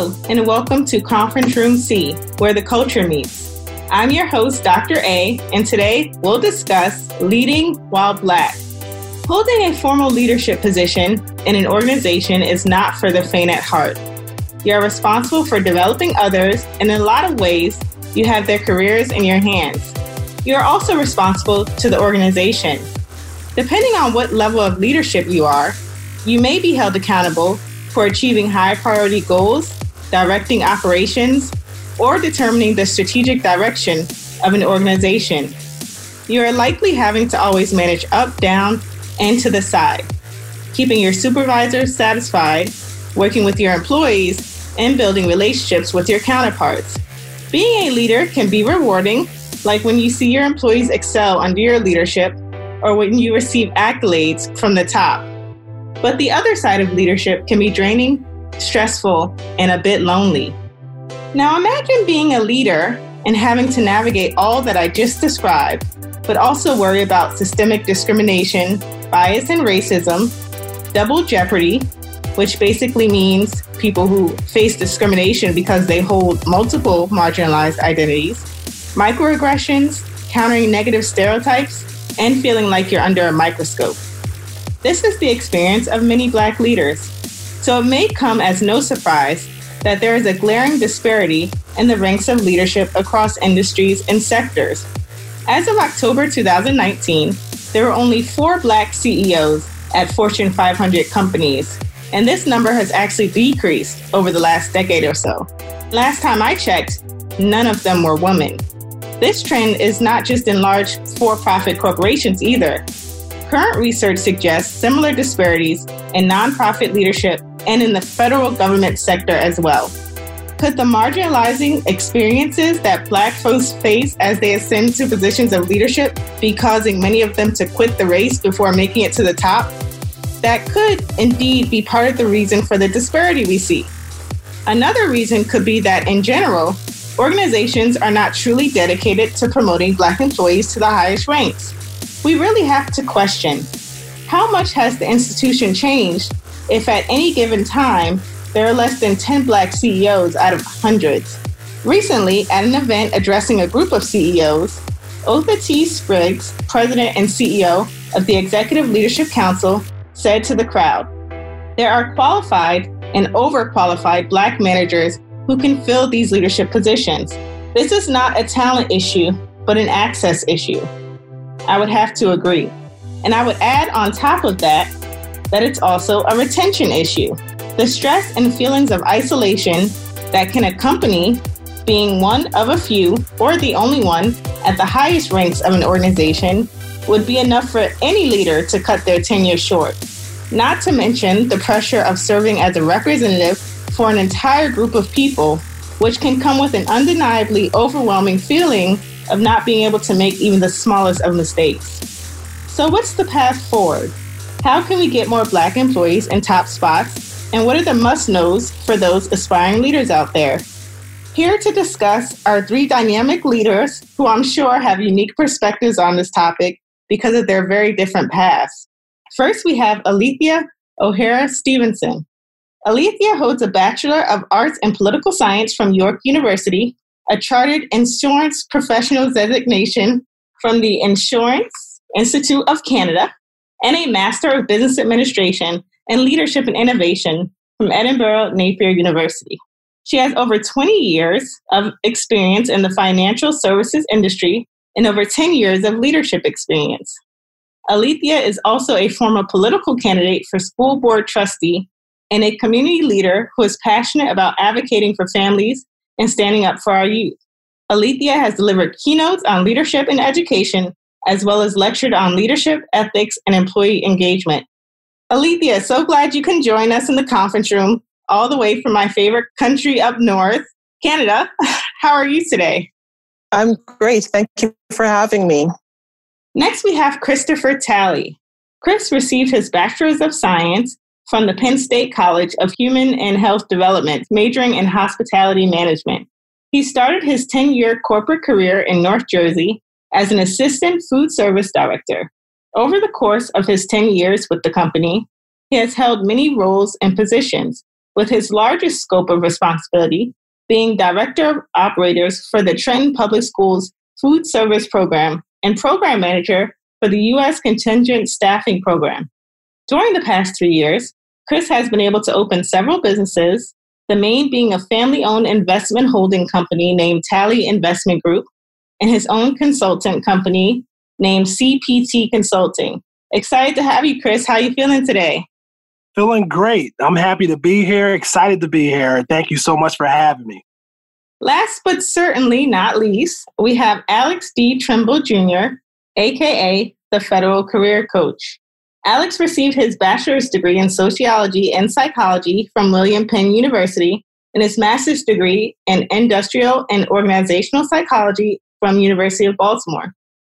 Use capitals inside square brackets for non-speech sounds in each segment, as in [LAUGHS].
And welcome to Conference Room C, where the culture meets. I'm your host, Dr. A, and today we'll discuss leading while black. Holding a formal leadership position in an organization is not for the faint at heart. You are responsible for developing others, and in a lot of ways, you have their careers in your hands. You are also responsible to the organization. Depending on what level of leadership you are, you may be held accountable for achieving high priority goals, directing operations, or determining the strategic direction of an organization. You are likely having to always manage up, down, and to the side, keeping your supervisors satisfied, working with your employees, and building relationships with your counterparts. Being a leader can be rewarding, like when you see your employees excel under your leadership or when you receive accolades from the top. But the other side of leadership can be draining, stressful, and a bit lonely. Now imagine being a leader and having to navigate all that I just described, but also worry about systemic discrimination, bias and racism, double jeopardy, which basically means people who face discrimination because they hold multiple marginalized identities, microaggressions, countering negative stereotypes, and feeling like you're under a microscope. This is the experience of many Black leaders. So it may come as no surprise that there is a glaring disparity in the ranks of leadership across industries and sectors. As of October 2019, there were only four Black CEOs at Fortune 500 companies, and this number has actually decreased over the last decade or so. Last time I checked, none of them were women. This trend is not just in large for profit corporations either. Current research suggests similar disparities in nonprofit leadership and in the federal government sector as well. Could the marginalizing experiences that Black folks face as they ascend to positions of leadership be causing many of them to quit the race before making it to the top? That could indeed be part of the reason for the disparity we see. Another reason could be that, in general, organizations are not truly dedicated to promoting Black employees to the highest ranks we really have to question how much has the institution changed if at any given time there are less than 10 Black CEOs out of hundreds? Recently, at an event addressing a group of CEOs, Otha T. Spriggs, president and CEO of the Executive Leadership Council, said to the crowd, There are qualified and overqualified Black managers who can fill these leadership positions. This is not a talent issue, but an access issue. I would have to agree. And I would add on top of that that it's also a retention issue. The stress and feelings of isolation that can accompany being one of a few or the only one at the highest ranks of an organization would be enough for any leader to cut their tenure short. Not to mention the pressure of serving as a representative for an entire group of people, which can come with an undeniably overwhelming feeling of not being able to make even the smallest of mistakes. So, what's the path forward? How can we get more Black employees in top spots? And what are the must knows for those aspiring leaders out there? Here to discuss are three dynamic leaders who I'm sure have unique perspectives on this topic because of their very different paths. First, we have Alethea O'Hara Stevenson. Alethea holds a Bachelor of Arts in Political Science from York University a chartered insurance professional designation from the Insurance Institute of Canada, and a Master of Business Administration and Leadership and Innovation from Edinburgh Napier University. She has over 20 years of experience in the financial services industry and over 10 years of leadership experience. Alethea is also a former political candidate for school board trustee and a community leader who is passionate about advocating for families and standing up for our youth. Alethea has delivered keynotes on leadership and education, as well as lectured on leadership, ethics, and employee engagement. Alethea, so glad you can join us in the conference room, all the way from my favorite country up north, Canada. [LAUGHS] How are you today? I'm great. Thank you for having me. Next, we have Christopher Talley. Chris received his Bachelor's of Science from the Penn State College of Human and Health Development, majoring in hospitality management. He started his 10 year corporate career in North Jersey as an assistant food service director. Over the course of his 10 years with the company, he has held many roles and positions, with his largest scope of responsibility being Director of Operators for the Trenton Public Schools Food Service Program and Program Manager for the U.S. Contingent Staffing Program. During the past three years, Chris has been able to open several businesses, the main being a family owned investment holding company named Talley Investment Group and his own consultant company named CPT Consulting. Excited to have you, Chris. How are you feeling today? Feeling great. I'm happy to be here, excited to be here. Thank you so much for having me. Last but certainly not least, we have Alex D. Trimble Jr., aka the Federal Career Coach. Alex received his bachelor's degree in sociology and psychology from William Penn University and his master's degree in industrial and organizational psychology from University of Baltimore.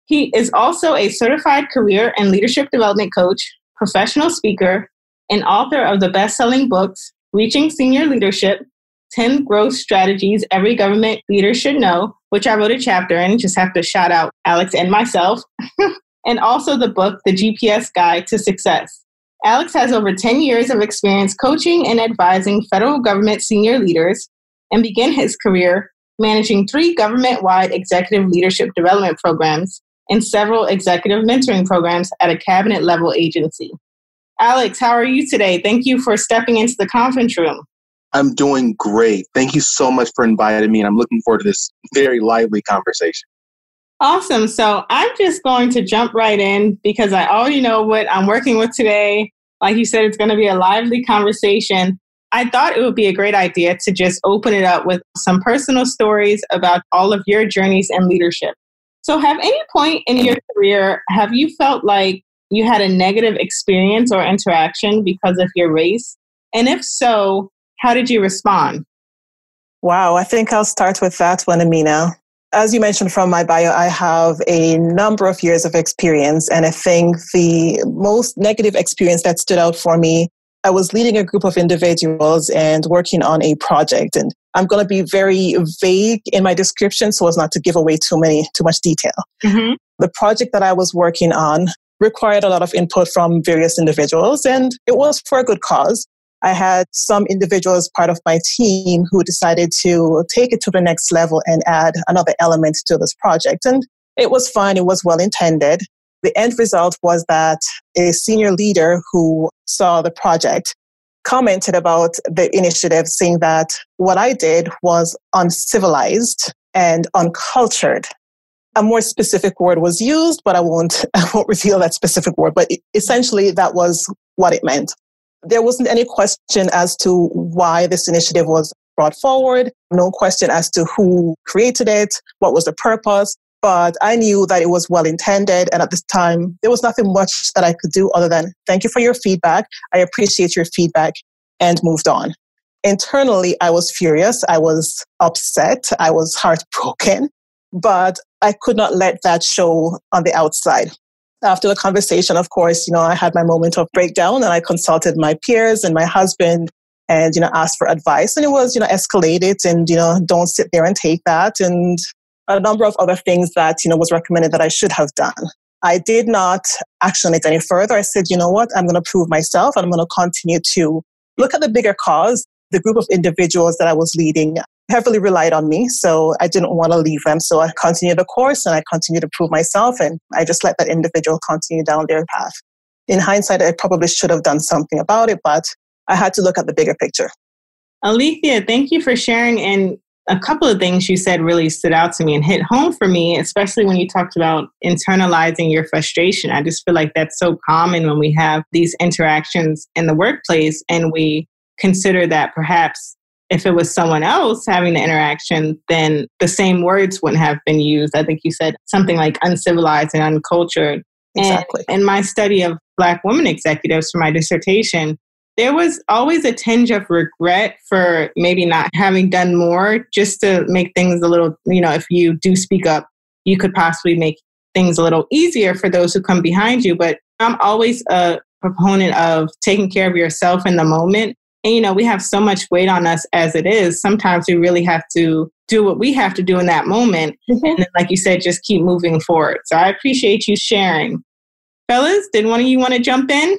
He is also a certified career and leadership development coach, professional speaker, and author of the best-selling books Reaching Senior Leadership, 10 Growth Strategies Every Government Leader Should Know, which I wrote a chapter in, just have to shout out Alex and myself, [LAUGHS] and also the book, The GPS Guide to Success. Alex has over 10 years of experience coaching and advising federal government senior leaders and began his career managing three government wide executive leadership development programs and several executive mentoring programs at a cabinet level agency. Alex, how are you today? Thank you for stepping into the conference room. I'm doing great. Thank you so much for inviting me, and I'm looking forward to this very lively conversation. Awesome. So I'm just going to jump right in because I already know what I'm working with today. Like you said, it's going to be a lively conversation. I thought it would be a great idea to just open it up with some personal stories about all of your journeys and leadership. So, have any point in your career have you felt like you had a negative experience or interaction because of your race? And if so, how did you respond? Wow, I think I'll start with that one, Amina. As you mentioned from my bio, I have a number of years of experience. And I think the most negative experience that stood out for me, I was leading a group of individuals and working on a project. And I'm going to be very vague in my description so as not to give away too many, too much detail. Mm-hmm. The project that I was working on required a lot of input from various individuals and it was for a good cause. I had some individuals part of my team who decided to take it to the next level and add another element to this project. And it was fine. It was well intended. The end result was that a senior leader who saw the project commented about the initiative saying that what I did was uncivilized and uncultured. A more specific word was used, but I won't, [LAUGHS] I won't reveal that specific word. But essentially, that was what it meant. There wasn't any question as to why this initiative was brought forward, no question as to who created it, what was the purpose. But I knew that it was well intended. And at this time, there was nothing much that I could do other than thank you for your feedback. I appreciate your feedback and moved on. Internally, I was furious. I was upset. I was [LAUGHS] heartbroken, but I could not let that show on the outside after the conversation, of course, you know, I had my moment of breakdown and I consulted my peers and my husband and, you know, asked for advice. And it was, you know, escalated and, you know, don't sit there and take that. And a number of other things that, you know, was recommended that I should have done. I did not action it any further. I said, you know what, I'm going to prove myself I'm going to continue to look at the bigger cause. The group of individuals that I was leading heavily relied on me. So I didn't want to leave them. So I continued the course and I continued to prove myself. And I just let that individual continue down their path. In hindsight, I probably should have done something about it, but I had to look at the bigger picture. Alethea, thank you for sharing. And a couple of things you said really stood out to me and hit home for me, especially when you talked about internalizing your frustration. I just feel like that's so common when we have these interactions in the workplace and we consider that perhaps if it was someone else having the interaction, then the same words wouldn't have been used. I think you said something like uncivilized and uncultured. Exactly. And in my study of Black women executives for my dissertation, there was always a tinge of regret for maybe not having done more just to make things a little, you know, if you do speak up, you could possibly make things a little easier for those who come behind you. But I'm always a proponent of taking care of yourself in the moment and, you know, we have so much weight on us as it is. Sometimes we really have to do what we have to do in that moment. Mm-hmm. [LAUGHS] And then, like you said, just keep moving forward. So I appreciate you sharing. Fellas, did one of you want to jump in?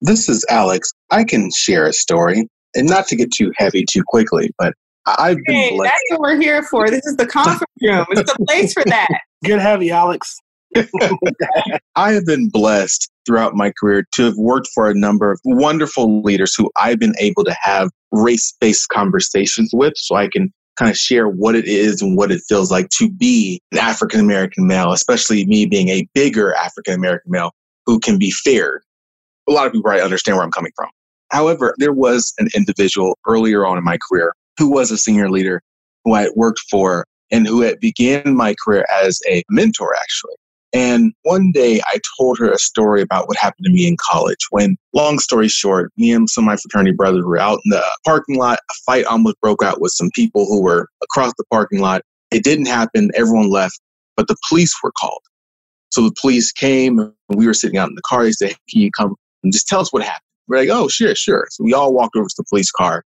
This is Alex. I can share a story. And not to get too heavy too quickly, but I've been Hey, blessed. that's what we're here for. This is the conference room. It's the place for that. [LAUGHS] Get heavy, Alex. [LAUGHS] I have been blessed throughout my career to have worked for a number of wonderful leaders who I've been able to have race based conversations with so I can kind of share what it is and what it feels like to be an African American male, especially me being a bigger African American male who can be feared. A lot of people probably understand where I'm coming from. However, there was an individual earlier on in my career who was a senior leader who I worked for and who had began my career as a mentor actually. And one day I told her a story about what happened to me in college when, long story short, me and some of my fraternity brothers were out in the parking lot. A fight almost broke out with some people who were across the parking lot. It didn't happen. Everyone left, but the police were called. So the police came and we were sitting out in the car. They said, Can you come and just tell us what happened? We're like, Oh, sure, sure. So we all walked over to the police car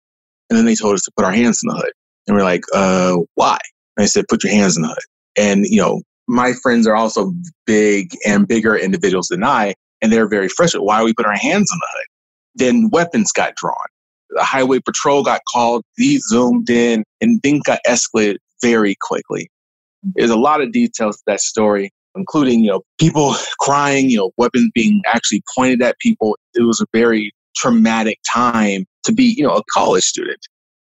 and then they told us to put our hands in the hood. And we're like, uh, why? And they said, put your hands in the hood. And, you know, my friends are also big and bigger individuals than I, and they're very frustrated. Why we put our hands in the hood? Then weapons got drawn. The highway patrol got called, these zoomed in, and things got escalated very quickly. There's a lot of details to that story, including, you know, people [SIGHS] crying, you know, weapons being actually pointed at people. It was a very traumatic time to be, you know, a college student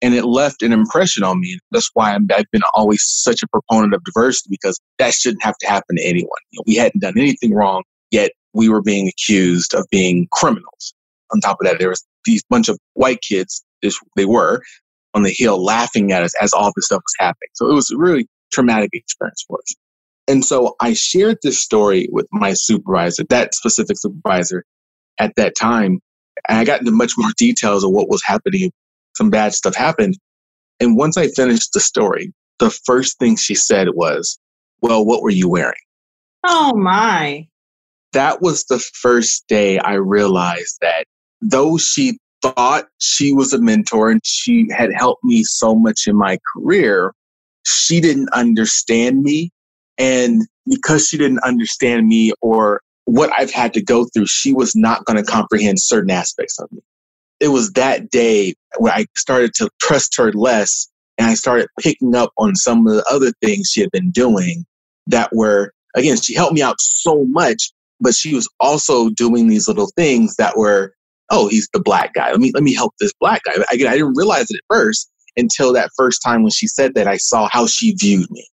and it left an impression on me. That's why i have been always such a proponent of diversity because that shouldn't have to happen to anyone. You know, we hadn't done anything wrong, yet we were being accused of being criminals. On top of that, there was these bunch of white kids, they were, on the hill laughing at us as all this stuff was happening. So it was a really traumatic experience for us. And so I shared this story with my supervisor, that specific supervisor at that time. And I got into much more [LAUGHS] details of what was happening some bad stuff happened. And once I finished the story, the first thing she said was, Well, what were you wearing? Oh, my. That was the first day I realized that though she thought she was a mentor and she had helped me so much in my career, she didn't understand me. And because she didn't understand me or what I've had to go through, she was not going to comprehend certain aspects of me it was that day where I started to trust her less and I started picking up on some of the other things she had been doing that were, again, she helped me out so much, but she was also doing these little things that were, oh, he's the black guy. Let me, let me help this black guy. Again, I didn't realize it at first until that first time when she said that I saw how she viewed me.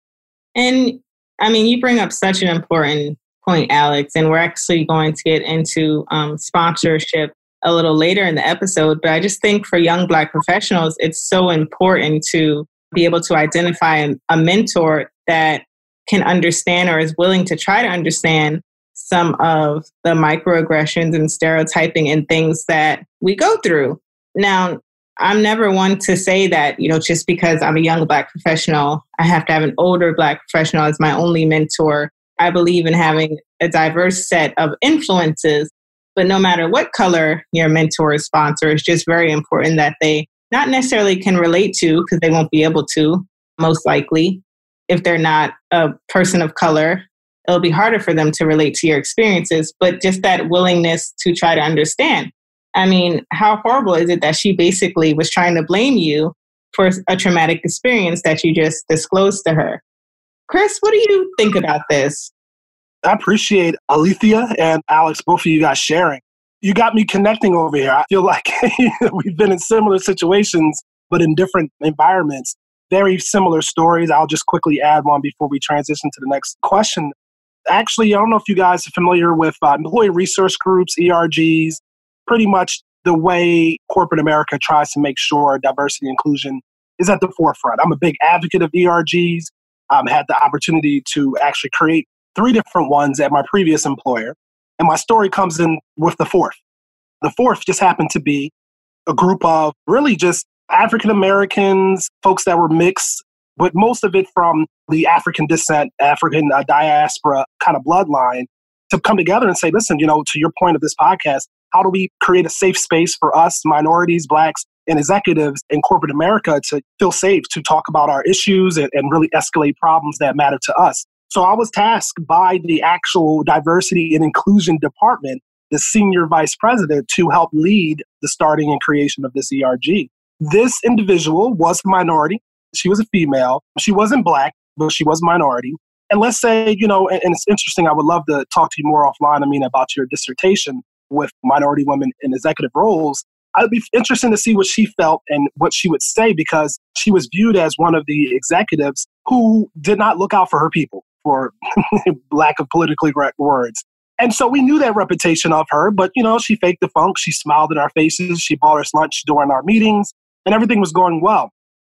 And I mean, you bring up such an important point, Alex, and we're actually going to get into um, sponsorship a little later in the episode, but I just think for young Black professionals, it's so important to be able to identify a mentor that can understand or is willing to try to understand some of the microaggressions and stereotyping and things that we go through. Now, I'm never one to say that, you know, just because I'm a young Black professional, I have to have an older Black professional as my only mentor. I believe in having a diverse set of influences but no matter what color your mentor or sponsor, it's just very important that they not necessarily can relate to because they won't be able to, most likely. If they're not a person of color, it'll be harder for them to relate to your experiences, but just that willingness to try to understand. I mean, how horrible is it that she basically was trying to blame you for a traumatic experience that you just disclosed to her? Chris, what do you think about this? I appreciate Alethea and Alex, both of you guys sharing. You got me connecting over here. I feel [LAUGHS] like we've been in similar situations, but in different environments. Very similar stories. I'll just quickly add one before we transition to the next question. Actually, I don't know if you guys are familiar with uh, employee resource groups, ERGs, pretty much the way corporate America tries to make sure diversity and inclusion is at the forefront. I'm a big advocate of ERGs. I've um, had the opportunity to actually create three different ones at my previous employer. And my story comes in with the fourth. The fourth just happened to be a group of really just African Americans, folks that were mixed, but most of it from the African descent, African uh, diaspora kind of bloodline to come together and say, listen, you know, to your point of this podcast, how do we create a safe space for us, minorities, blacks, and executives in corporate America to feel safe to talk about our issues and, and really escalate problems that matter to us? So I was tasked by the actual diversity and inclusion department the senior vice president to help lead the starting and creation of this ERG. This individual was a minority. She was a female. She wasn't black, but she was minority. And let's say, you know, and, and it's interesting, I would love to talk to you more offline, I mean, about your dissertation with minority women in executive roles. I'd be interested to see what she felt and what she would say because she was viewed as one of the executives who did not look out for her people, for [LAUGHS] lack of politically correct words. And so we knew that reputation of her, but you know, she faked the funk. She smiled in our faces. She bought us lunch during our meetings, and everything was going well.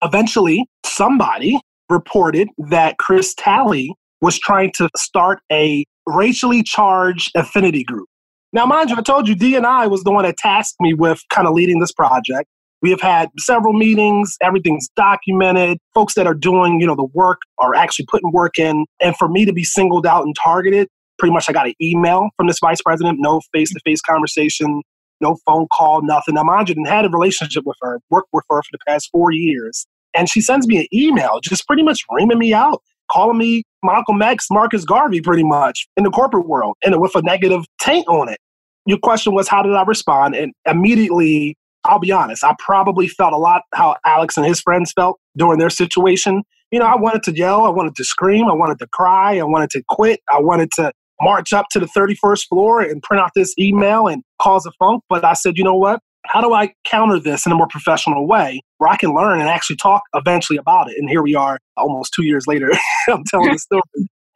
Eventually, somebody reported that Chris Talley was trying to start a racially charged affinity group. Now, mind you, I told you D&I was the one that tasked me with kind of leading this project. We have had several meetings, everything's documented. Folks that are doing, you know, the work are actually putting work in. And for me to be singled out and targeted, pretty much I got an email from this vice president, no face-to-face conversation, no phone call, nothing. Now, mind you, didn't had a relationship with her, worked with her for the past four years. And she sends me an email, just pretty much reaming me out, calling me Malcolm X, Marcus Garvey, pretty much in the corporate world, and with a negative taint on it. Your question was, how did I respond? And immediately, I'll be honest, I probably felt a lot how Alex and his friends felt during their situation. You know, I wanted to yell, I wanted to scream, I wanted to cry, I wanted to quit, I wanted to march up to the 31st floor and print out this email and cause a funk. But I said, you know what? How do I counter this in a more professional way where I can learn and actually talk eventually about it? And here we are almost two years later. [LAUGHS] I'm telling the story.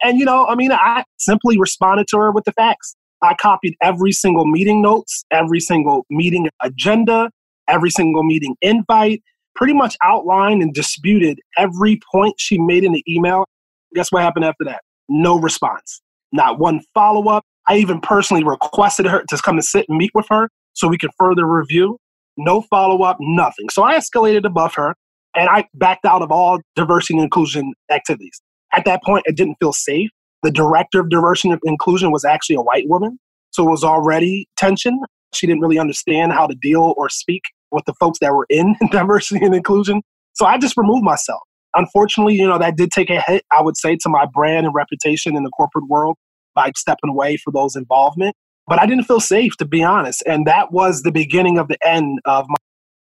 And, you know, I mean, I simply responded to her with the facts. I copied every single meeting notes, every single meeting agenda, every single meeting invite, pretty much outlined and disputed every point she made in the email. Guess what happened after that? No response. Not one follow up. I even personally requested her to come and sit and meet with her so we could further review. No follow up, nothing. So I escalated above her and I backed out of all diversity and inclusion activities. At that point, it didn't feel safe. The director of diversity and inclusion was actually a white woman. So it was already tension. She didn't really understand how to deal or speak with the folks that were in [LAUGHS] diversity and inclusion. So I just removed myself. Unfortunately, you know, that did take a hit, I would say, to my brand and reputation in the corporate world by stepping away for those involvement. But I didn't feel safe, to be honest. And that was the beginning of the end of my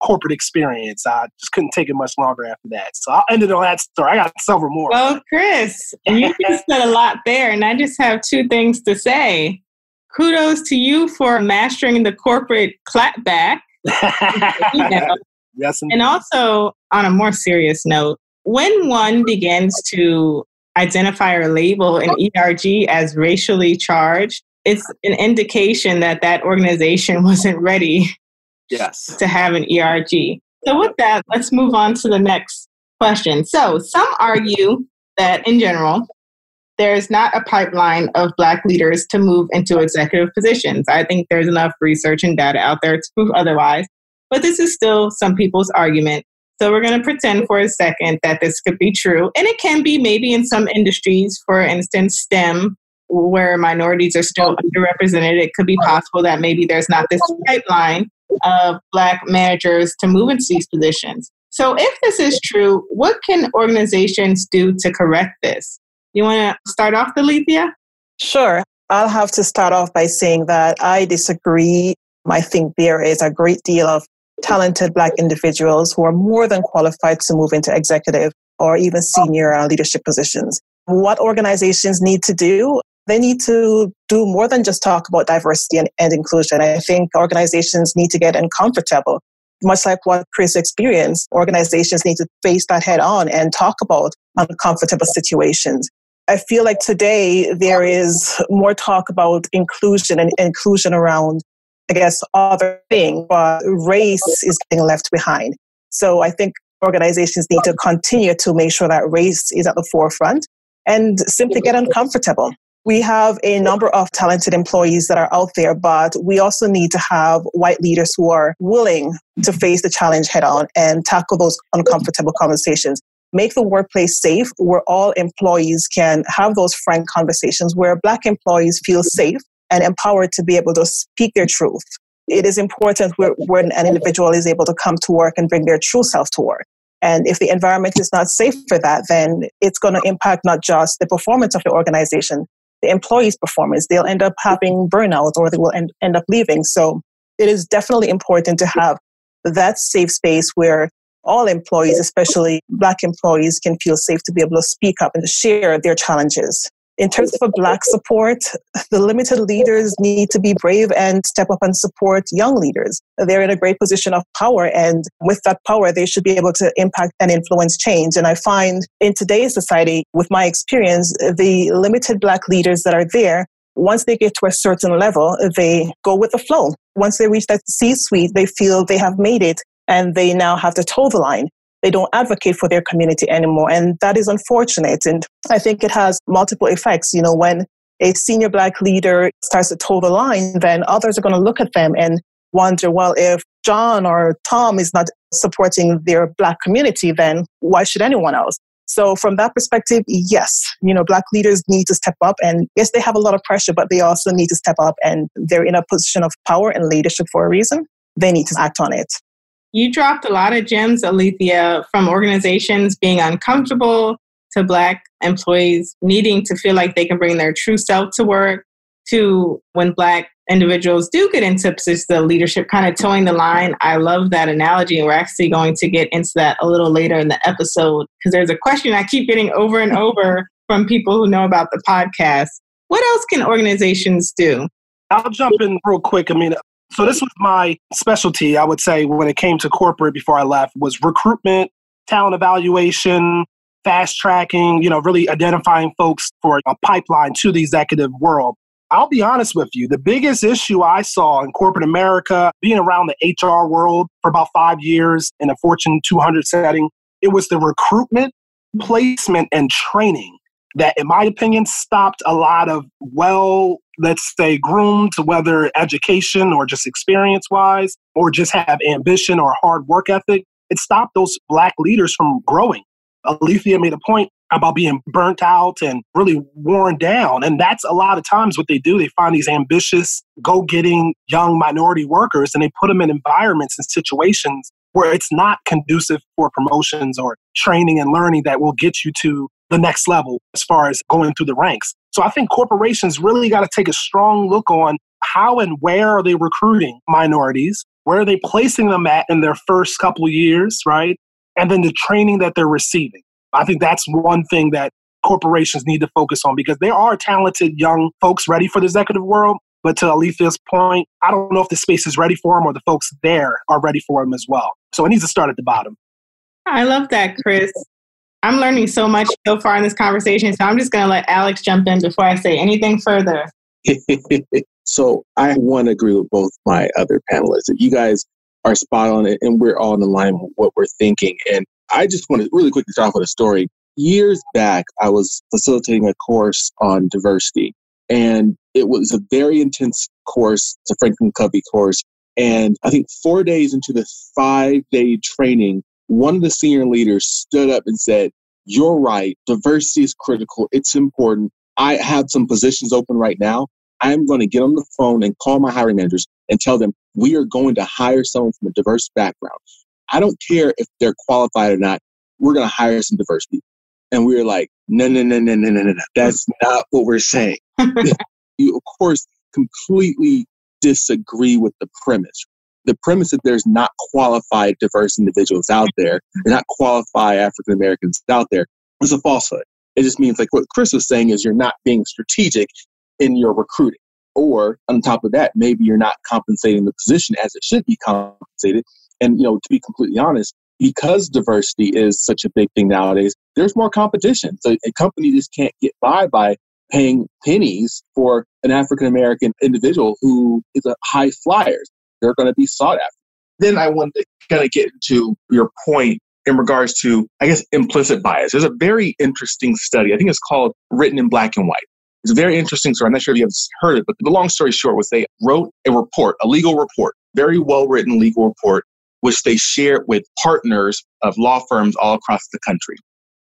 corporate experience. I just couldn't take it much longer after that. So I'll end it on that story. I got several more. Well, Chris, you [LAUGHS] just said a lot there, and I just have two things to say. Kudos to you for mastering the corporate clapback. you [LAUGHS] know. Yes, indeed. and also on a more serious note, when one begins to identify or label an ERG as racially charged, it's an indication that that organization [LAUGHS] wasn't ready yes. to have an ERG. So, with that, let's move on to the next question. So, some argue that in general, there's not a pipeline of Black leaders to move into executive positions. I think there's enough research and data out there to prove otherwise. But this is still some people's argument. So we're going to pretend for a second that this could be true. And it can be maybe in some industries, for instance, STEM, where minorities are still underrepresented. It could be possible that maybe there's not this pipeline of Black managers to move into these positions. So, if this is true, what can organizations do to correct this? You want to start off, Alethea? Sure. I'll have to start off by saying that I disagree. I think there is a great deal of talented Black individuals who are more than qualified to move into executive or even senior leadership positions. What organizations need to do? They need to do more than just talk about diversity and, and inclusion. I think organizations need to get uncomfortable. Much like what Chris experienced, organizations need to face that head on and talk about uncomfortable situations. I feel like today there is more talk about inclusion and inclusion around I guess, other things, but race is getting left behind. So I think organizations need to continue to make sure that race is at the forefront and simply get uncomfortable. We have a number of talented employees that are out there, but we also need to have white leaders who are willing to face the challenge head on and tackle those uncomfortable conversations. Make the workplace safe where all employees can have those frank conversations, where Black employees feel safe and empowered to be able to speak their truth. It is important when an individual is able to come to work and bring their true self to work. And if the environment is not safe for that, then it's going to impact not just the performance of the organization, the employee's performance. They'll end up having burnout or they will end, end up leaving. So it is definitely important to have that safe space where all employees, especially Black employees, can feel safe to be able to speak up and share their challenges. In terms of a Black support, the limited leaders need to be brave and step up and support young leaders. They're in a great position of power, and with that power, they should be able to impact and influence change. And I find in today's society, with my experience, the limited Black leaders that are there once they get to a certain level, they go with the flow. Once they reach that C suite, they feel they have made it and they now have to toe the line. They don't advocate for their community anymore. And that is unfortunate. And I think it has multiple effects. You know, when a senior black leader starts to toe the line, then others are going to look at them and wonder, well, if John or Tom is not supporting their black community, then why should anyone else? So from that perspective, yes, you know, black leaders need to step up and yes, they have a lot of pressure, but they also need to step up and they're in a position of power and leadership for a reason. They need to act on it. You dropped a lot of gems, Alethea, from organizations being uncomfortable to Black employees needing to feel like they can bring their true self to work to when Black individuals do get into positions of leadership, kind of towing the line. I love that analogy. And we're actually going to get into that a little later in the episode because there's a question I keep getting over and [LAUGHS] over from people who know about the podcast. What else can organizations do? I'll jump in real quick. I mean, so this was my specialty, I would say, when it came to corporate before I left, was recruitment, talent evaluation, fast tracking, you know, really identifying folks for a pipeline to the executive world. I'll be honest with you, the biggest issue I saw in corporate America, being around the HR world for about five years in a Fortune 200 setting, it was the recruitment, placement, and training that, in my opinion, stopped a lot of well let's say, groomed, whether education or just experience wise, or just have ambition or hard work ethic, it stopped those black leaders from growing. Alethea made a point about being burnt out and really worn down. And that's a lot of times what they do. They find these ambitious, go getting young minority workers and they put them in environments and situations where it's not conducive for promotions or training and learning that will get you to the next level as far as going through the ranks. So I think corporations really got to take a strong look on how and where are they recruiting minorities? Where are they placing them at in their first couple years, right? And then the training that they're receiving. I think that's one thing that corporations need to focus on because there are talented young folks ready for the executive world. But to Alethea's point, I don't know if the space is ready for them or the folks there are ready for them as well. So it needs to start at the bottom. I love that, Chris. I'm learning so much so far in this conversation, so I'm just going to let Alex jump in before I say anything further. [LAUGHS] so I want to agree with both my other panelists. You guys are spot on it, and we're all in alignment with what we're thinking. And I just want to really quickly start off with a story. Years back, I was facilitating a course on diversity, and it was a very intense course. It's a Franklin Covey course. And I think four days into the five day training, one of the senior leaders stood up and said, You're right. Diversity is critical. It's important. I have some positions open right now. I'm going to get on the phone and call my hiring managers and tell them we are going to hire someone from a diverse background. I don't care if they're qualified or not. We're going to hire some diverse people. And we were like, no, no, no, no, no, no, no. That's not what we're saying. [LAUGHS] you, of course, completely disagree with the premise the premise that there's not qualified diverse individuals out there, and not qualified African Americans out there, is a falsehood. It just means like what Chris was saying is you're not being strategic in your recruiting. Or on top of that, maybe you're not compensating the position as it should be compensated. And you know, to be completely honest, because diversity is such a big thing nowadays, there's more competition. So a company just can't get by by paying pennies for an African American individual who is a high flyers they're going to be sought after. Then I want to kind of get into your point in regards to, I guess, implicit bias. There's a very interesting study. I think it's called Written in Black and White. It's a very interesting story. I'm not sure if you have heard it, but the long story short was they wrote a report, a legal report, very well written legal report, which they shared with partners of law firms all across the country.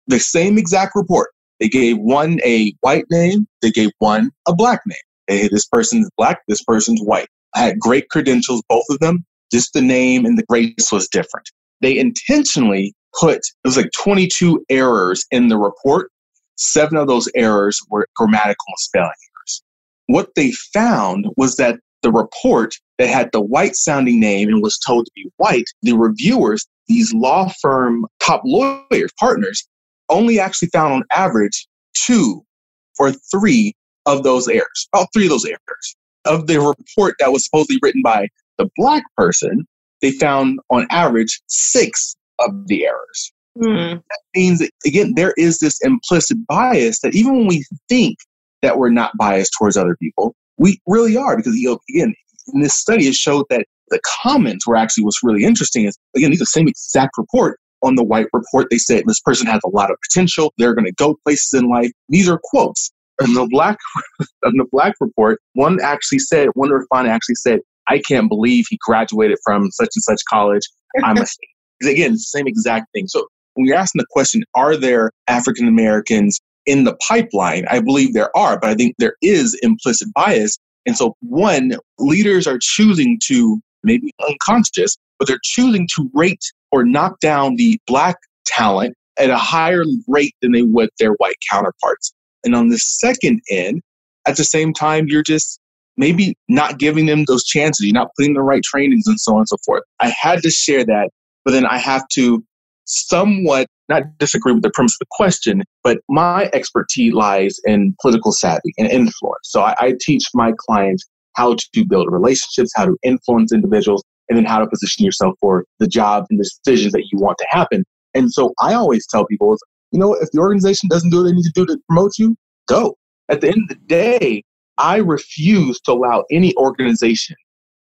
The same exact report. They gave one a white name, they gave one a black name. Hey, this person's black, this person's white had great credentials, both of them. Just the name and the grace was different. They intentionally put, it was like 22 errors in the report. Seven of those errors were grammatical and spelling errors. what they found was that the report that had the white sounding name and was told to be white, the reviewers, these law firm top lawyers, partners, only actually found on average two or three of those errors, all three of those errors. Of the report that was supposedly written by the black person, they found on average six of the errors. Mm. That means that, again, there is this implicit bias that even when we think that we're not biased towards other people, we really are because, you know, again, in this study, it showed that the comments were actually what's really interesting is, again, these are the same exact report. On the white report, they said this person has a lot of potential. They're going to go places in life. These are quotes. In the black, [LAUGHS] in the black report, one actually said, one respondent actually said, I can't believe he graduated from such and such college. I'm a, [LAUGHS] again, same exact thing. So when you're asking the question, are there African Americans in the pipeline? I believe there are, but I think there is implicit bias. And so, one, leaders are choosing to, maybe unconscious, but they're choosing to rate or knock down the black talent at a higher rate than they would their white counterparts. And on the second end, at the same time, you're just maybe not giving them those chances. You're not putting the right trainings and so on and so forth. I had to share that, but then I have to somewhat not disagree with the premise of the question, but my expertise lies in political savvy and influence. So I, I teach my clients how to build relationships, how to influence individuals, and then how to position yourself for the job and the decisions that you want to happen. And so I always tell people, you know, if the organization doesn't do what they need to do to promote you, go. At the end of the day, I refuse to allow any organization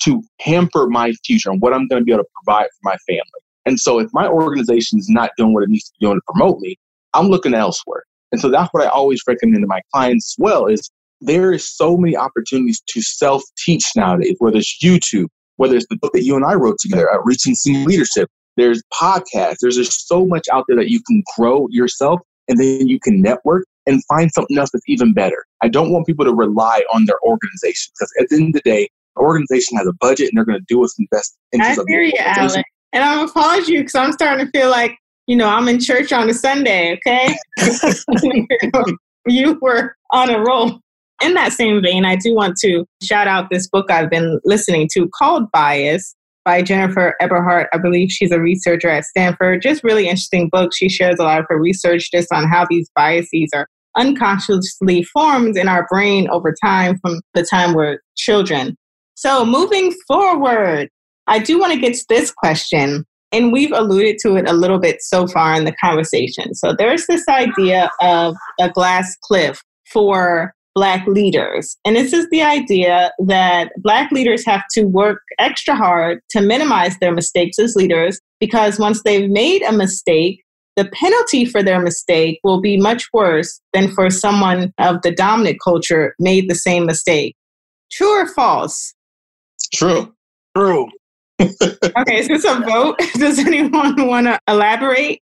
to hamper my future and what I'm going to be able to provide for my family. And so if my organization is not doing what it needs to be doing to promote me, I'm looking elsewhere. And so that's what I always recommend to my clients as well is there is so many opportunities to self-teach nowadays, whether it's YouTube, whether it's the book that you and I wrote together, uh, Reaching Senior Leadership. There's podcasts. There's just so much out there that you can grow yourself and then you can network and find something else that's even better. I don't want people to rely on their organization because at the end of the day, the organization has a budget and they're going to do what's in the best interest I of the organization. You, and I'm applaud you because I'm starting to feel like, you know, I'm in church on a Sunday, okay? [LAUGHS] [LAUGHS] you were on a roll. In that same vein, I do want to shout out this book I've been listening to called Bias by Jennifer Eberhardt. I believe she's a researcher at Stanford. Just really interesting book. She shares a lot of her research just on how these biases are unconsciously formed in our brain over time from the time we're children. So moving forward, I do want to get to this question, and we've alluded to it a little bit so far in the conversation. So there's this idea of a glass cliff for Black leaders. And this is the idea that Black leaders have to work extra hard to minimize their mistakes as leaders because once they've made a mistake, the penalty for their mistake will be much worse than for someone of the dominant culture made the same mistake. True or false? True. True [LAUGHS] okay, is this a vote? [LAUGHS] Does anyone want to elaborate?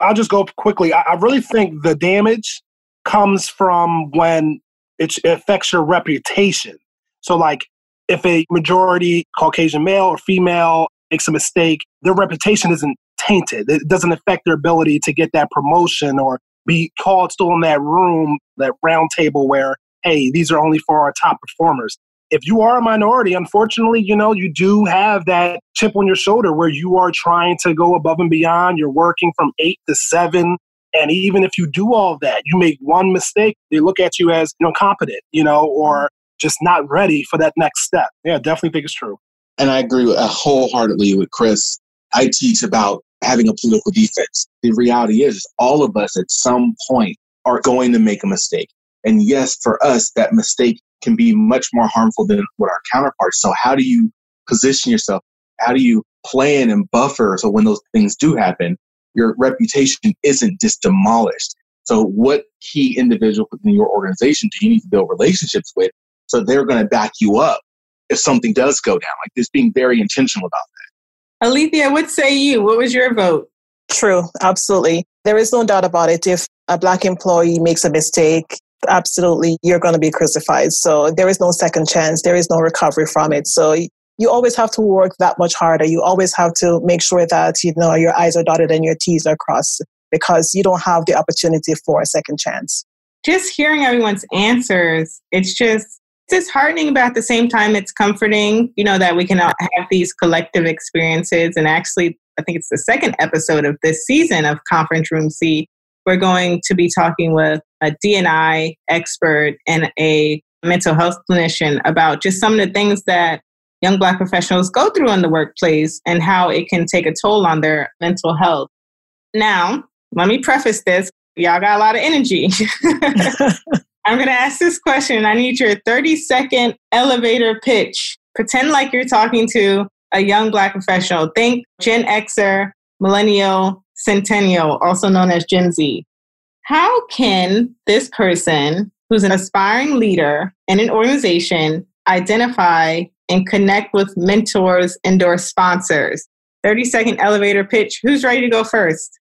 I'll just go quickly. I, I really think the damage comes from when it affects your reputation. So, like, if a majority Caucasian male or female makes a mistake, their reputation isn't tainted. It doesn't affect their ability to get that promotion or be called still in that room, that round table where, hey, these are only for our top performers if you are a minority, unfortunately, you know, you do have that chip on your shoulder where you are trying to go above and beyond. You're working from eight to seven. And even if you do all that, you make one mistake, they look at you as you know, incompetent, you know, or just not ready for that next step. Yeah, definitely think it's true. And I agree uh, wholeheartedly with Chris. I teach about having a political defense. The reality is, all of us at some point are going to make a mistake. And yes, for us, that mistake can be much more harmful than what our counterparts. So how do you position yourself? How do you plan and buffer so when those things do happen, your reputation isn't just demolished? So what key individual within your organization do you need to build relationships with so they're going to back you up if something does go down? Like this being very intentional about that. Alethea, what say you? What was your vote? True, absolutely. There is no doubt about it. If a black employee makes a mistake, absolutely you're going to be crucified. So there is no second chance. There is no recovery from it. So you always have to work that much harder. You always have to make sure that you know your I's are dotted and your T's are crossed because you don't have the opportunity for a second chance. Just hearing everyone's answers, it's just disheartening, but at the same time, it's comforting, you know, that we can have these collective experiences. And actually, I think it's the second episode of this season of Conference Room C. We're going to be talking with a D&I expert and a mental health clinician about just some of the things that young Black professionals go through in the workplace and how it can take a toll on their mental health. Now, let me preface this. Y'all got a lot of energy. [LAUGHS] I'm going to ask this question. I need your 30 second elevator pitch. Pretend like you're talking to a young Black professional. Think Gen Xer, Millennial, Centennial, also known as Gen Z. How can this person who's an aspiring leader in an organization identify and connect with mentors and or sponsors? 30 second elevator pitch. Who's ready to go first?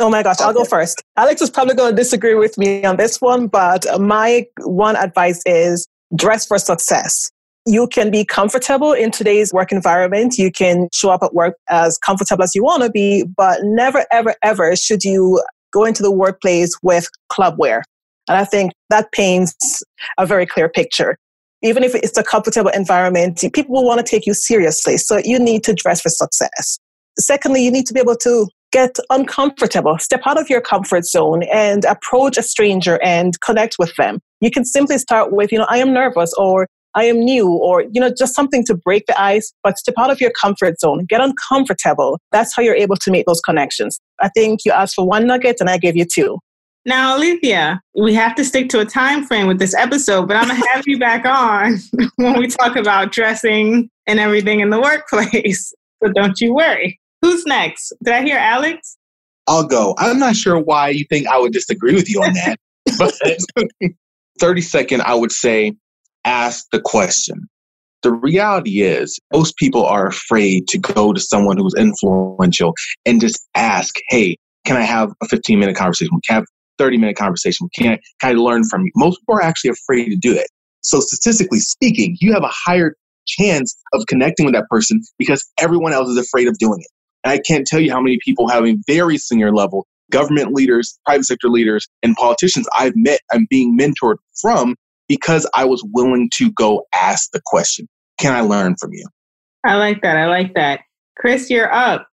Oh my gosh, I'll go first. Alex is probably going to disagree with me on this one, but my one advice is dress for success. You can be comfortable in today's work environment. You can show up at work as comfortable as you want to be, but never, ever, ever should you go into the workplace with club wear. And I think that paints a very clear picture. Even if it's a comfortable environment, people will want to take you seriously. So you need to dress for success. Secondly, you need to be able to get uncomfortable, step out of your comfort zone and approach a stranger and connect with them. You can simply start with, you know, I am nervous or I am new or, you know, just something to break the ice, but step out of your comfort zone, get uncomfortable. That's how you're able to make those connections. I think you asked for one nugget and I gave you two. Now, Alethea, we have to stick to a time frame with this episode, but I'm gonna have you back on [LAUGHS] when we talk about dressing and everything in the workplace. So don't you worry. Who's next? Did I hear Alex? I'll go. I'm not sure why you think I would disagree with you on that. but [LAUGHS] 30 second, I would say ask the question. The reality is, most people are afraid to go to someone who's influential and just ask, hey, can I have a 15 minute conversation? Can I have a 30 minute conversation? Can I, can I learn from you? Most people are actually afraid to do it. So, statistically speaking, you have a higher chance of connecting with that person because everyone else is afraid of doing it. And I can't tell you how many people having very senior level government leaders, private sector leaders, and politicians I've met I'm being mentored from because I was willing to go ask the question Can I learn from you? I like that. I like that. Chris, you're up.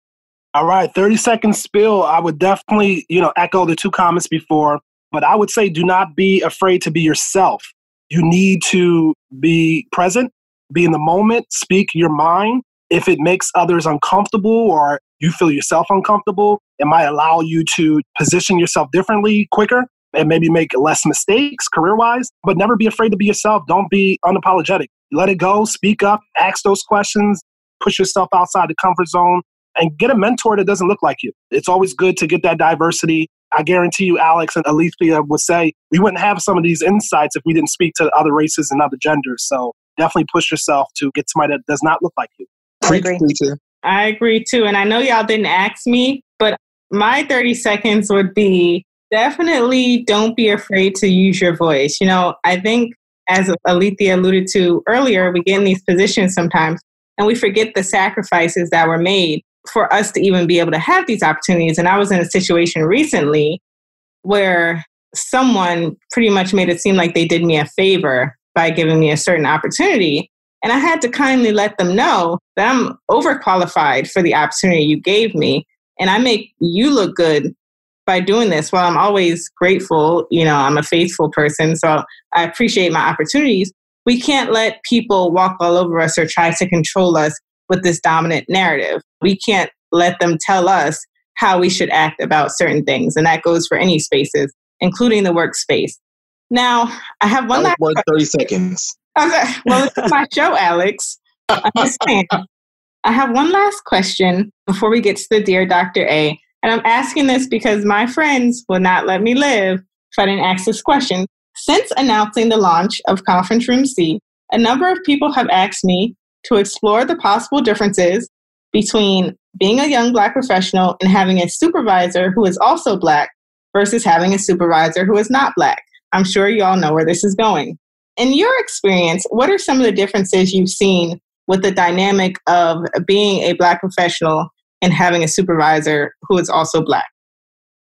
All right, 30 second spill. I would definitely, you know, echo the two comments before, but I would say do not be afraid to be yourself. You need to be present, be in the moment, speak your mind, if it makes others uncomfortable or you feel yourself uncomfortable, it might allow you to position yourself differently quicker and maybe make less mistakes career wise, but never be afraid to be yourself. Don't be unapologetic. Let it go, speak up, ask those questions, push yourself outside the comfort zone, and get a mentor that doesn't look like you. It's always good to get that diversity. I guarantee you, Alex and Alethea would say we wouldn't have some of these insights if we didn't speak to other races and other genders. So definitely push yourself to get somebody that does not look like you. I agree. I agree too. And I know y'all didn't ask me, but my 30 seconds would be definitely don't be afraid to use your voice. You know, I think as Alethea alluded to earlier, we get in these positions sometimes and we forget the sacrifices that were made for us to even be able to have these opportunities. And I was in a situation recently where someone pretty much made it seem like they did me a favor by giving me a certain opportunity. And I had to kindly let them know that I'm overqualified for the opportunity you gave me. And I make you look good by doing this. While I'm always grateful, you know, I'm a faithful person, so I appreciate my opportunities. We can't let people walk all over us or try to control us with this dominant narrative. We can't let them tell us how we should act about certain things. And that goes for any spaces, including the workspace. Now, I have one last 30 seconds. Okay. Well, it's my show, Alex. I'm just saying. I have one last question before we get to the Dear Dr. A. And I'm asking this because my friends will not let me live if I didn't ask this question. Since announcing the launch of Conference Room C, a number of people have asked me to explore the possible differences between being a young Black professional and having a supervisor who is also Black versus having a supervisor who is not Black. I'm sure you all know where this is going in your experience, what are some of the differences you've seen with the dynamic of being a Black professional and having a supervisor who is also Black?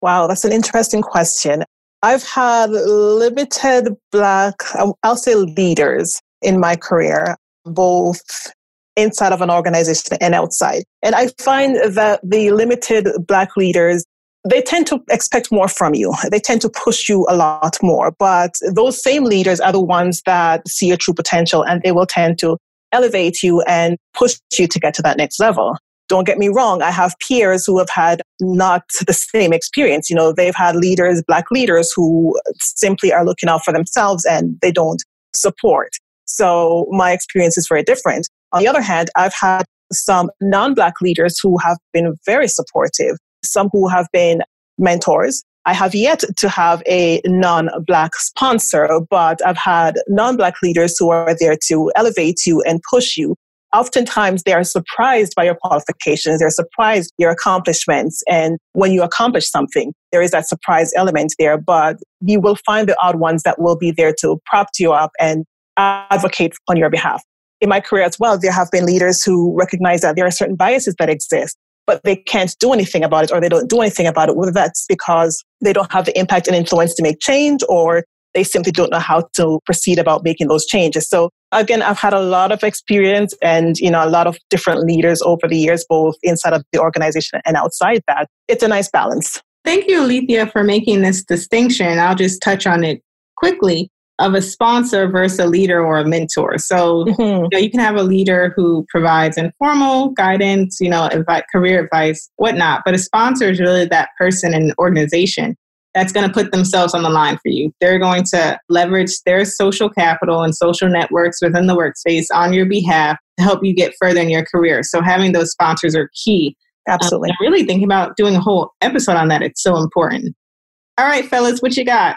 Wow, that's an interesting question. I've had limited Black, I'll say leaders in my career, both inside of an organization and outside. And I find that the limited Black leaders, they tend to expect more from you. They tend to push you a lot more. But those same leaders are the ones that see your true potential and they will tend to elevate you and push you to get to that next level. Don't get me wrong. I have peers who have had not the same experience. You know, they've had leaders, black leaders who simply are looking out for themselves and they don't support. So my experience is very different. On the other hand, I've had some non-black leaders who have been very supportive, some who have been mentors. I have yet to have a non-black sponsor, but I've had non-black leaders who are there to elevate you and push you oftentimes they are surprised by your qualifications. They're surprised your accomplishments. And when you accomplish something, there is that surprise element there, but you will find the odd ones that will be there to prop you up and advocate on your behalf. In my career as well, there have been leaders who recognize that there are certain biases that exist, but they can't do anything about it or they don't do anything about it, whether that's because they don't have the impact and influence to make change or they simply don't know how to proceed about making those changes. So again, I've had a lot of experience and, you know, a lot of different leaders over the years, both inside of the organization and outside that. It's a nice balance. Thank you, Alethea, for making this distinction. I'll just touch on it quickly of a sponsor versus a leader or a mentor. So mm-hmm. you, know, you can have a leader who provides informal guidance, you know, advice, career advice, whatnot. But a sponsor is really that person in an organization that's going to put themselves on the line for you. They're going to leverage their social capital and social networks within the workspace on your behalf to help you get further in your career. So having those sponsors are key. Absolutely. Um, really thinking about doing a whole episode on that. It's so important. All right, fellas, what you got?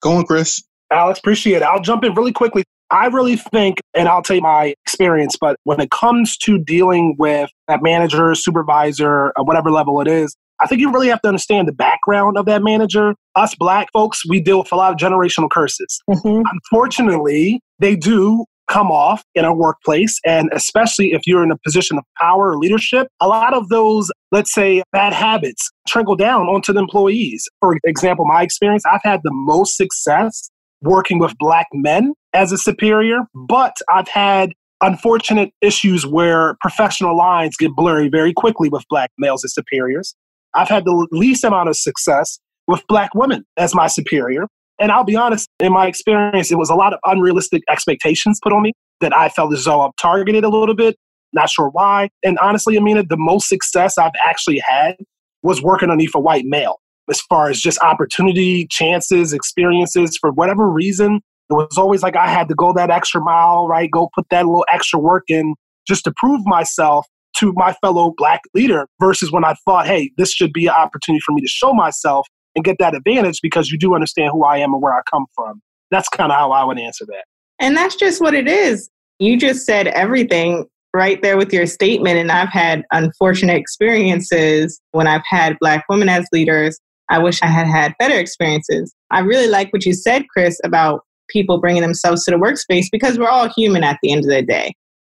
Go on, Chris. Alex, appreciate it. I'll jump in really quickly. I really think, and I'll tell you my experience, but when it comes to dealing with that manager, supervisor, whatever level it is, I think you really have to understand the background of that manager. Us black folks, we deal with a lot of generational curses. Mm-hmm. Unfortunately, they do come off in a workplace. And especially if you're in a position of power or leadership, a lot of those, let's say, bad habits trickle down onto the employees. For example, my experience, I've had the most success working with black men as a superior, but I've had unfortunate issues where professional lines get blurry very quickly with black males as superiors. I've had the least amount of success with black women as my superior. And I'll be honest, in my experience, it was a lot of unrealistic expectations put on me that I felt as though I'm targeted a little bit. Not sure why. And honestly, Amina, the most success I've actually had was working underneath a white male as far as just opportunity, chances, experiences. For whatever reason, it was always like I had to go that extra mile, right? Go put that little extra work in just to prove myself to my fellow black leader versus when I thought, hey, this should be an opportunity for me to show myself and get that advantage because you do understand who I am and where I come from. That's kind of how I would answer that. And that's just what it is. You just said everything right there with your statement. And I've had unfortunate experiences when I've had Black women as leaders. I wish I had had better experiences. I really like what you said, Chris, about people bringing themselves to the workspace because we're all human at the end of the day.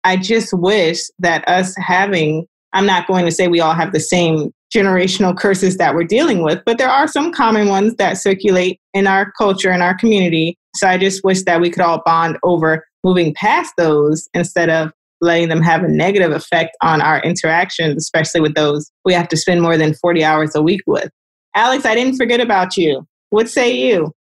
I just wish that us having, I'm not going to say we all have the same generational curses that we're dealing with, but there are some common ones that circulate in our culture and our community. So I just wish that we could all bond over moving past those instead of letting them have a negative effect on our interactions, especially with those we have to spend more than 40 hours a week with. Alex, I didn't forget about you. What say you?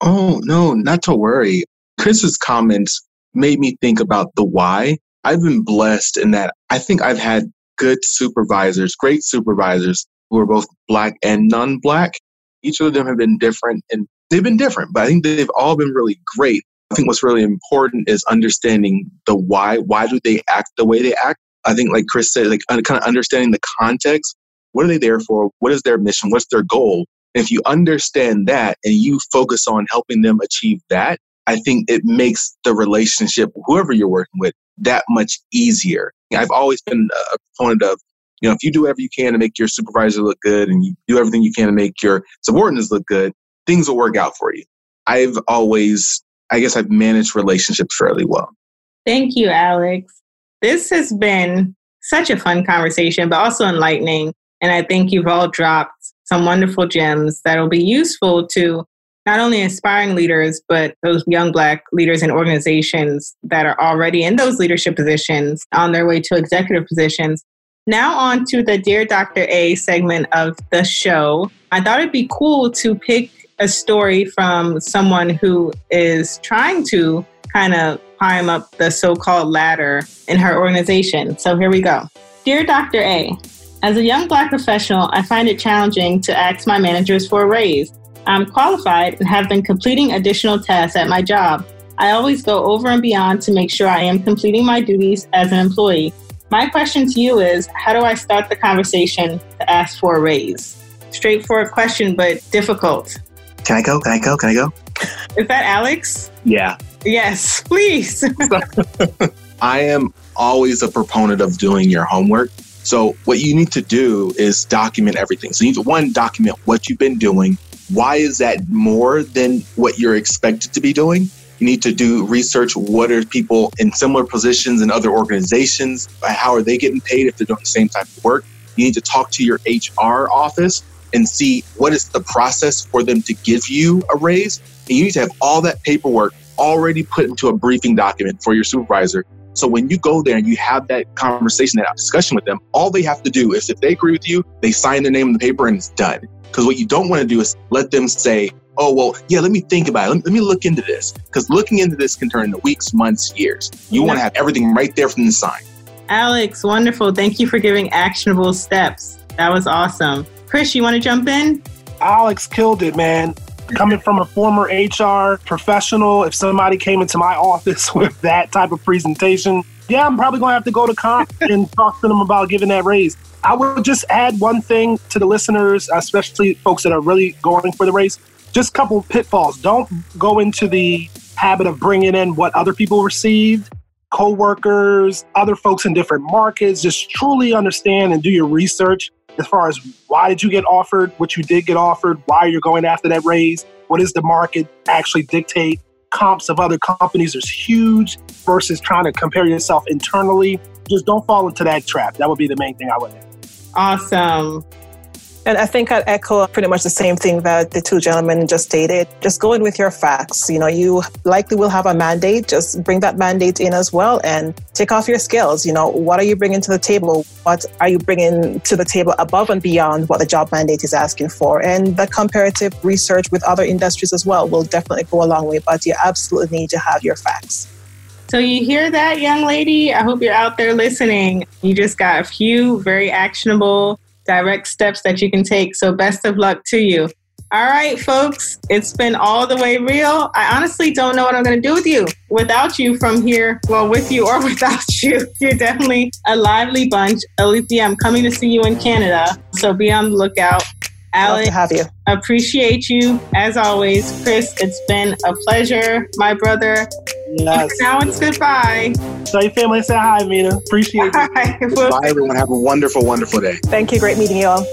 Oh, no, not to worry. Chris's comments made me think about the why I've been blessed in that I think I've had good supervisors, great supervisors who are both black and non black. Each of them have been different and they've been different, but I think they've all been really great. I think what's really important is understanding the why. Why do they act the way they act? I think, like Chris said, like kind of understanding the context. What are they there for? What is their mission? What's their goal? And if you understand that and you focus on helping them achieve that, I think it makes the relationship, whoever you're working with, that much easier. I've always been a proponent of, you know, if you do whatever you can to make your supervisor look good and you do everything you can to make your subordinates look good, things will work out for you. I've always, I guess I've managed relationships fairly well. Thank you, Alex. This has been such a fun conversation, but also enlightening. And I think you've all dropped some wonderful gems that will be useful to not only aspiring leaders, but those young Black leaders in organizations that are already in those leadership positions on their way to executive positions. Now, on to the Dear Dr. A segment of the show. I thought it'd be cool to pick a story from someone who is trying to kind of climb up the so called ladder in her organization. So here we go. Dear Dr. A, as a young Black professional, I find it challenging to ask my managers for a raise. I'm qualified and have been completing additional tasks at my job. I always go over and beyond to make sure I am completing my duties as an employee. My question to you is how do I start the conversation to ask for a raise? Straightforward question, but difficult. Can I go? Can I go? Can I go? Is that Alex? Yeah. Yes, please. [LAUGHS] I am always a proponent of doing your homework. So, what you need to do is document everything. So, you need to one, document what you've been doing. Why is that more than what you're expected to be doing? You need to do research. What are people in similar positions in other organizations? How are they getting paid if they're doing the same type of work? You need to talk to your HR office and see what is the process for them to give you a raise. And you need to have all that paperwork already put into a briefing document for your supervisor. So when you go there and you have that conversation, that discussion with them, all they have to do is if they agree with you, they sign their name on the paper and it's done. Because what you don't want to do is let them say, oh, well, yeah, let me think about it. Let, let me look into this. Because looking into this can turn into weeks, months, years. You want to have everything right there from the sign. Alex, wonderful. Thank you for giving actionable steps. That was awesome. Chris, you want to jump in? Alex killed it, man. Coming from a former HR professional, if somebody came into my office [LAUGHS] with that type of presentation, yeah, I'm probably going to have to go to comp [LAUGHS] and talk to them about giving that raise. I would just add one thing to the listeners, especially folks that are really going for the raise. Just a couple pitfalls. Don't go into the habit of bringing in what other people received, coworkers, other folks in different markets. Just truly understand and do your research as far as why did you get offered what you did get offered, why you're going after that raise, what does the market actually dictate. Comps of other companies is huge versus trying to compare yourself internally. Just don't fall into that trap. That would be the main thing I would. Awesome. And I think I'd echo pretty much the same thing that the two gentlemen just stated. Just go in with your facts. You know, you likely will have a mandate. Just bring that mandate in as well and take off your skills. You know, what are you bringing to the table? What are you bringing to the table above and beyond what the job mandate is asking for? And the comparative research with other industries as well will definitely go a long way, but you absolutely need to have your facts. So, you hear that, young lady? I hope you're out there listening. You just got a few very actionable direct steps that you can take. So, best of luck to you. All right, folks, it's been all the way real. I honestly don't know what I'm going to do with you without you from here. Well, with you or [LAUGHS] without you. You're definitely a lively bunch. Alethea, I'm coming to see you in Canada, so be on the lookout. Alex, have you. Appreciate you as always, Chris. It's been a pleasure, my brother. Yes. Now it's goodbye. Tell your family say hi, Mina. Appreciate it. [LAUGHS] Bye, everyone. Have a wonderful, wonderful day. Thank you. Great meeting you all.